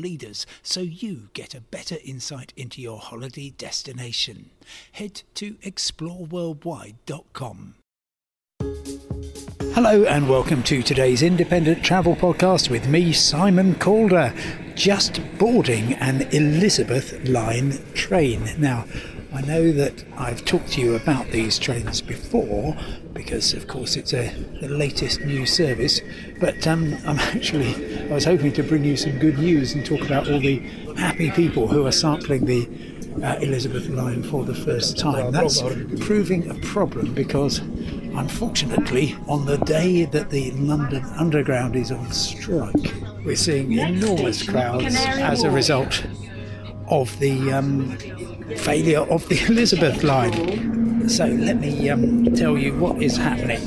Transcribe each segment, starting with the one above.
leaders so you get a better insight into your holiday destination. Head to exploreworldwide.com. Hello and welcome to today's independent travel podcast with me, Simon Calder, just boarding an Elizabeth Line train. Now, I know that I've talked to you about these trains before because, of course, it's a, the latest new service. But um, I'm actually, I was hoping to bring you some good news and talk about all the happy people who are sampling the uh, Elizabeth line for the first time. That's proving a problem because, unfortunately, on the day that the London Underground is on strike, we're seeing enormous crowds as a result of the um, failure of the Elizabeth line. So let me um, tell you what is happening.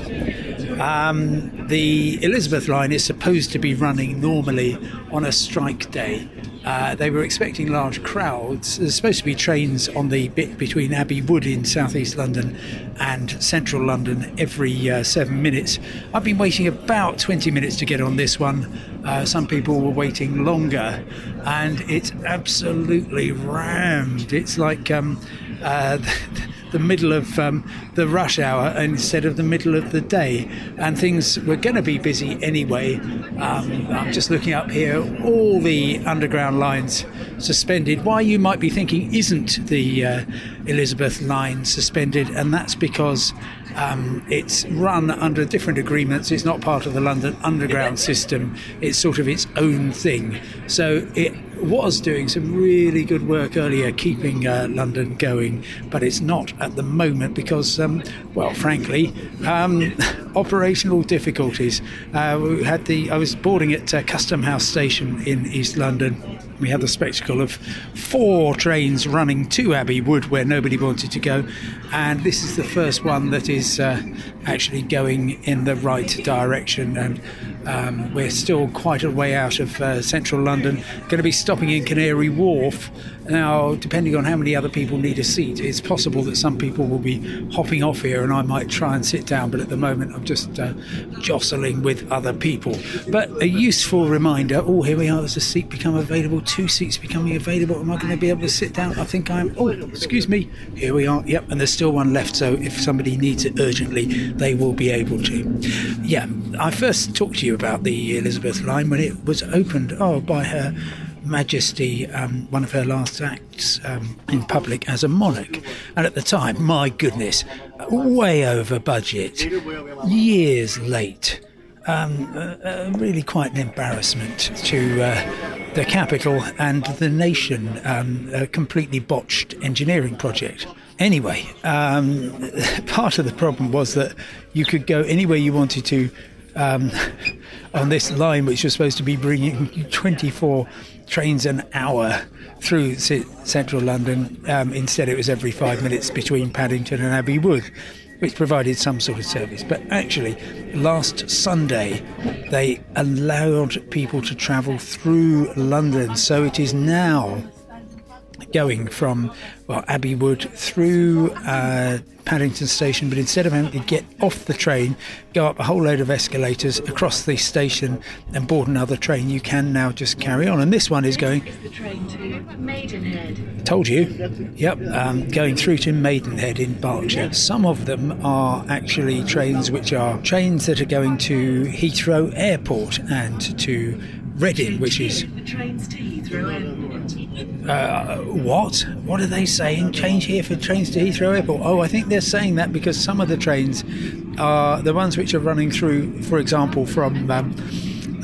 Um, the Elizabeth line is supposed to be running normally on a strike day. Uh, they were expecting large crowds. There's supposed to be trains on the bit between Abbey Wood in southeast London and central London every uh, seven minutes. I've been waiting about 20 minutes to get on this one. Uh, some people were waiting longer, and it's absolutely rammed. It's like um, uh, the middle of um, the rush hour instead of the middle of the day. And things were going to be busy anyway. Um, I'm just looking up here, all the underground lines suspended. Why you might be thinking isn't the uh, Elizabeth line suspended, and that's because um, it's run under different agreements. It's not part of the London Underground system. It's sort of its own thing. So it was doing some really good work earlier keeping uh, London going, but it's not at the moment because, um, well, frankly, um, operational difficulties. Uh, we had the I was boarding at uh, Custom House Station in East London. We had the spectacle of four trains running to Abbey Wood where nobody wanted to go, and this is the first one that is uh, actually going in the right direction. And um, we're still quite a way out of uh, central London. Going to be stopping in Canary Wharf. Now, depending on how many other people need a seat, it's possible that some people will be hopping off here and I might try and sit down, but at the moment I'm just uh, jostling with other people. But a useful reminder oh, here we are, there's a seat become available, two seats becoming available. Am I going to be able to sit down? I think I'm. Oh, excuse me. Here we are. Yep, and there's still one left, so if somebody needs it urgently, they will be able to. Yeah, I first talked to you about the Elizabeth line when it was opened, oh, by her Majesty, um, one of her last acts um, in public as a monarch. And at the time, my goodness, way over budget, years late. Um, uh, uh, really quite an embarrassment to uh, the capital and the nation. Um, a completely botched engineering project. Anyway, um, part of the problem was that you could go anywhere you wanted to um, on this line, which was supposed to be bringing 24 trains an hour through central London. Um, instead, it was every five minutes between Paddington and Abbey Wood, which provided some sort of service. But actually, last Sunday, they allowed people to travel through London. So it is now going from well Abbey Wood through uh, Paddington Station, but instead of having to get off the train, go up a whole load of escalators across the station and board another train, you can now just carry on. And this one is going. The train to Maidenhead. Told you. Yep, um, going through to Maidenhead in Berkshire. Some of them are actually trains which are trains that are going to Heathrow Airport and to Reading, which is. The trains to Heathrow Airport. Uh, what? What are they saying? Change here for trains to Heathrow Airport? Oh, I think they're saying that because some of the trains are the ones which are running through, for example, from um,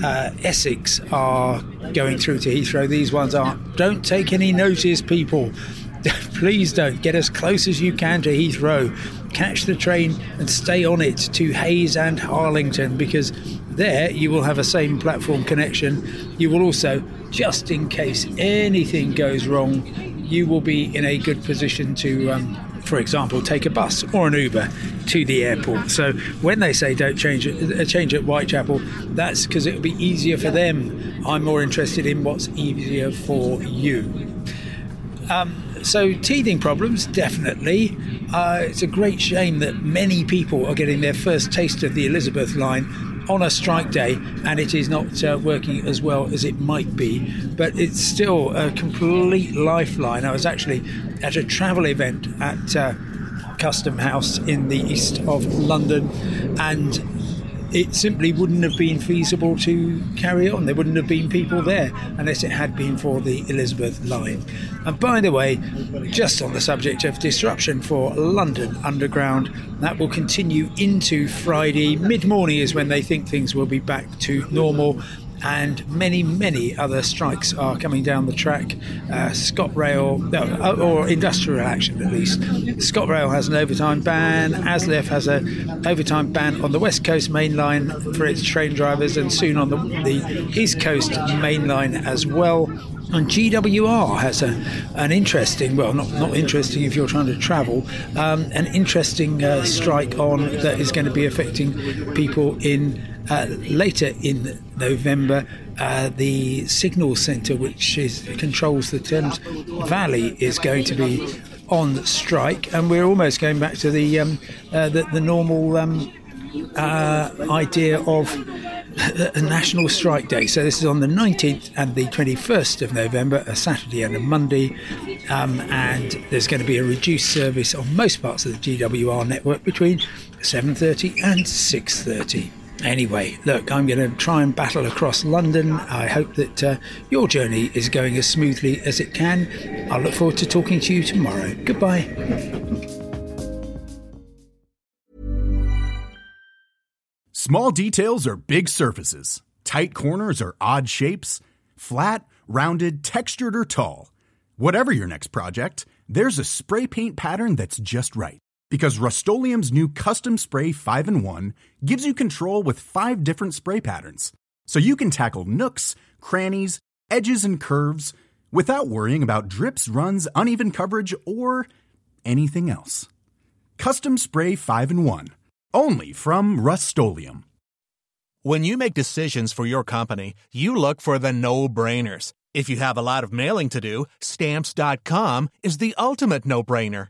uh, Essex are going through to Heathrow. These ones aren't. Don't take any notice, people. Please don't. Get as close as you can to Heathrow. Catch the train and stay on it to Hayes and Harlington because there you will have a same platform connection. You will also just in case anything goes wrong, you will be in a good position to, um, for example, take a bus or an Uber to the airport. So when they say don't change it, uh, change at Whitechapel, that's because it will be easier for them. I'm more interested in what's easier for you. Um, so teething problems, definitely. Uh, it's a great shame that many people are getting their first taste of the Elizabeth line on a strike day and it is not uh, working as well as it might be, but it's still a complete lifeline. I was actually at a travel event at uh, Custom House in the east of London and it simply wouldn't have been feasible to carry on. There wouldn't have been people there unless it had been for the Elizabeth line. And by the way, just on the subject of disruption for London Underground, that will continue into Friday. Mid morning is when they think things will be back to normal and many, many other strikes are coming down the track. Uh, ScotRail, uh, or industrial action at least. ScotRail has an overtime ban. ASLEF has an overtime ban on the West Coast main line for its train drivers, and soon on the, the East Coast main line as well. And GWR has a, an interesting, well, not, not interesting if you're trying to travel, um, an interesting uh, strike on that is going to be affecting people in uh, later in November, uh, the signal centre, which is, controls the Thames Valley, is going to be on strike, and we're almost going back to the um, uh, the, the, normal um, uh, idea of a national strike day. So this is on the 19th and the 21st of November, a Saturday and a Monday, um, and there's going to be a reduced service on most parts of the GWR network between 7:30 and 6:30. Anyway, look, I'm going to try and battle across London. I hope that uh, your journey is going as smoothly as it can. I look forward to talking to you tomorrow. Goodbye. Small details are big surfaces, tight corners are odd shapes, flat, rounded, textured, or tall. Whatever your next project, there's a spray paint pattern that's just right because Rust new Custom Spray 5 and 1 gives you control with five different spray patterns. So you can tackle nooks, crannies, edges, and curves without worrying about drips, runs, uneven coverage, or anything else. Custom Spray 5 and 1. Only from Rust When you make decisions for your company, you look for the no brainers. If you have a lot of mailing to do, stamps.com is the ultimate no brainer.